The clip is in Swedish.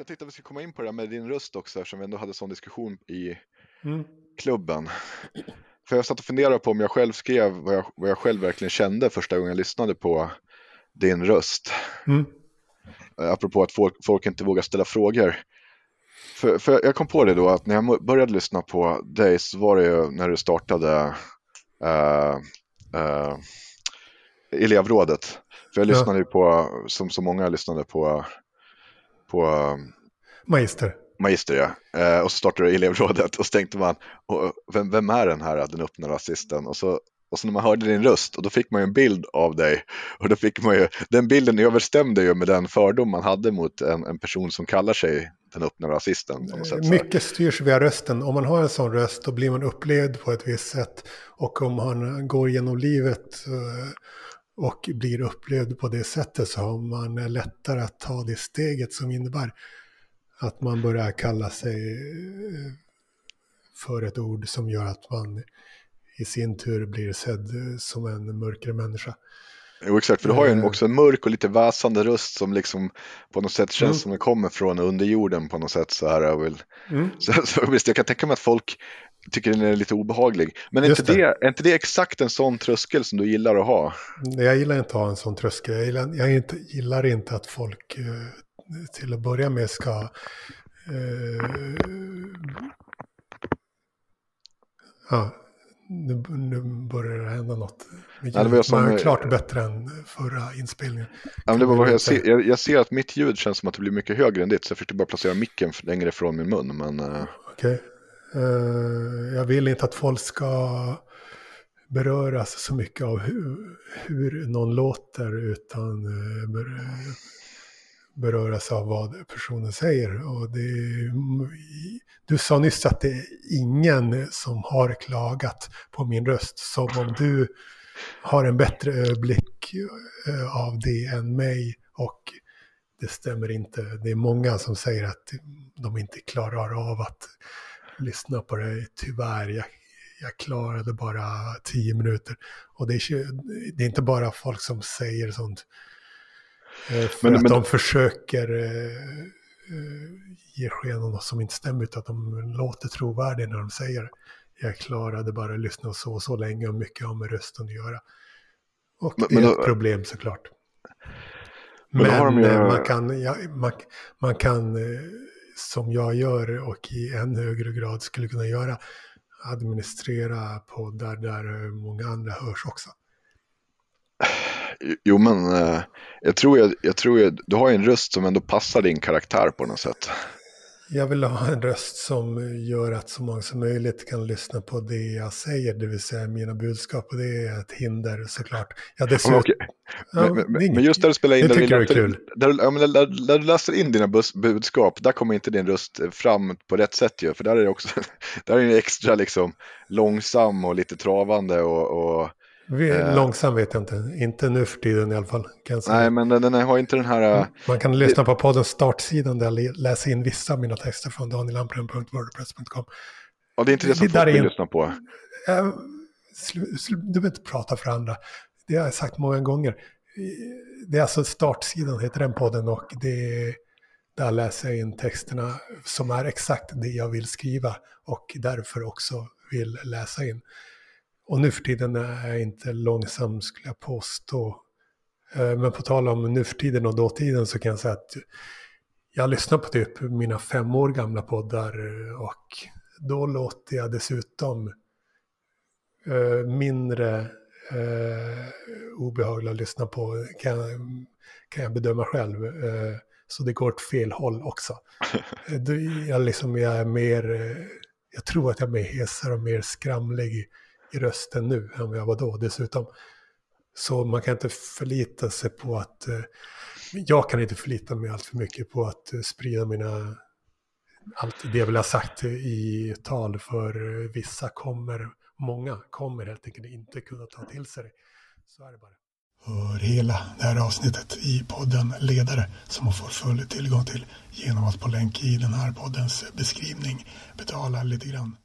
jag tänkte att vi skulle komma in på det här med din röst också eftersom vi ändå hade sån diskussion i Mm. klubben. För jag satt och funderade på om jag själv skrev vad jag, vad jag själv verkligen kände första gången jag lyssnade på din röst. Mm. Eh, Apropå att folk, folk inte vågar ställa frågor. För, för jag kom på det då att när jag började lyssna på dig så var det ju när du startade uh, uh, elevrådet. För jag Ja. lyssnade ju på, som så många lyssnade på, på eh, Magister. Magister ja. Eh, och så startade elevrådet och så tänkte man, "Åh, vem, vem är den här den öppna rasisten? Och så, och så när man hörde din röst och då fick man ju en bild av dig. Och då fick man ju, den bilden överstämde ju med den fördom man hade mot en, en person som kallar sig den öppna rasisten. Mycket styrs via rösten. Om man har en sån röst då blir man upplevd på ett visst sätt. Och om man går genom livet eh, och blir upplevd på det sättet så har man lättare att ta det steget som innebär att man börjar kalla sig eh, för ett ord som gör att man i sin tur blir sedd som en mörkare människa. Jo exakt, för du har ju Eh. också en mörk och lite väsande röst som liksom på något sätt känns Mm. som den kommer från underjorden på något sätt. Så här, jag vill, Mm. Så, så visst, jag kan tänka mig att folk tycker den är lite obehaglig. Men är Just inte, det. det. är inte det exakt en sån tröskel som du gillar att ha? Jag gillar inte att ha en sån tröskel. Jag gillar, jag inte, gillar inte att folk eh, till att börja med ska... Eh, ja, nu, nu börjar det hända något. Ja, det var jag som- är klart bättre än förra inspelningen. Ja, det var jag, inte- ser, jag, jag ser att mitt ljud känns som att det blir mycket högre än ditt. Så jag försökte bara placera micken längre från min mun. Men eh, Okej. Eh, Eh, jag vill inte att folk ska beröras så mycket av hur, hur någon låter utan eh, beröras av vad personen säger. Och det, du sa nyss att det är ingen som har klagat på min röst. Som om du har en bättre överblick eh, av det än mig. Och det stämmer inte. Det är många som säger att de inte klarar av att lyssna på det. Tyvärr, jag, jag klarade bara tio minuter. Och det är, det är inte bara folk som säger sånt. eh, För Men- att men- de försöker eh, eh, ge sken av något som inte stämmer. Utan att de låter trovärdiga när de säger jag klarade bara att lyssna så och så länge och mycket har med rösten att göra. Och Men- det är då- ett problem såklart. Men Men, ju- man kan, ja, man, man kan som jag gör och i än högre grad skulle kunna göra, administrera poddar där många andra hörs också. jo, men eh, jag tror ju, jag tror ju, du har en röst som ändå passar din karaktär på något sätt. Jag vill ha en röst som gör att så många som möjligt kan lyssna på det jag säger, det vill säga mina budskap. Och det är ett hinder såklart. Ja, Ja, men, dessutom, ja, men, just där du spelar in, det där, du jag läser- där, där, där du läser in dina bus, budskap, där kommer inte din röst fram på rätt sätt ju. För där är det också, där är det extra liksom långsam och lite travande och, och vi, eh. långsam vet jag inte, inte nu för tiden i alla fall. Kan jag säga. nej men den, den har inte den här, eh, Man kan lyssna på poddens startsidan där jag lä- läser in vissa av mina texter från danielampren.wordpress.com. och det är inte det som Det folk vill lyssna på. Eh, slu- Du behöver inte prata för andra. Det har jag sagt många gånger. Det är alltså startsidan heter den podden och det är, där läser jag in texterna som är exakt det jag vill skriva och därför också vill läsa in. Och nu för tiden är jag inte långsam skulle jag påstå. Eh, men på tal om nu för tiden och dåtiden så kan jag säga att jag lyssnar på typ mina fem år gamla poddar och då låter jag dessutom eh, mindre eh, obehaglig att lyssna på kan, kan jag bedöma själv. Eh, så det går åt fel håll också. Eh, jag, liksom, jag är mer, jag tror att jag är mer hesare och mer skramlig i, i rösten nu än vad jag var då dessutom. Så man kan inte förlita sig på att, eh, jag kan inte förlita mig allt för mycket på att eh, sprida mina allt det jag vill ha sagt i tal för vissa kommer, många kommer helt enkelt inte kunna ta till sig det. Så är det bara. Hör hela det här avsnittet i podden Ledare som man får full tillgång till genom att på länk i den här poddens beskrivning betala lite grann.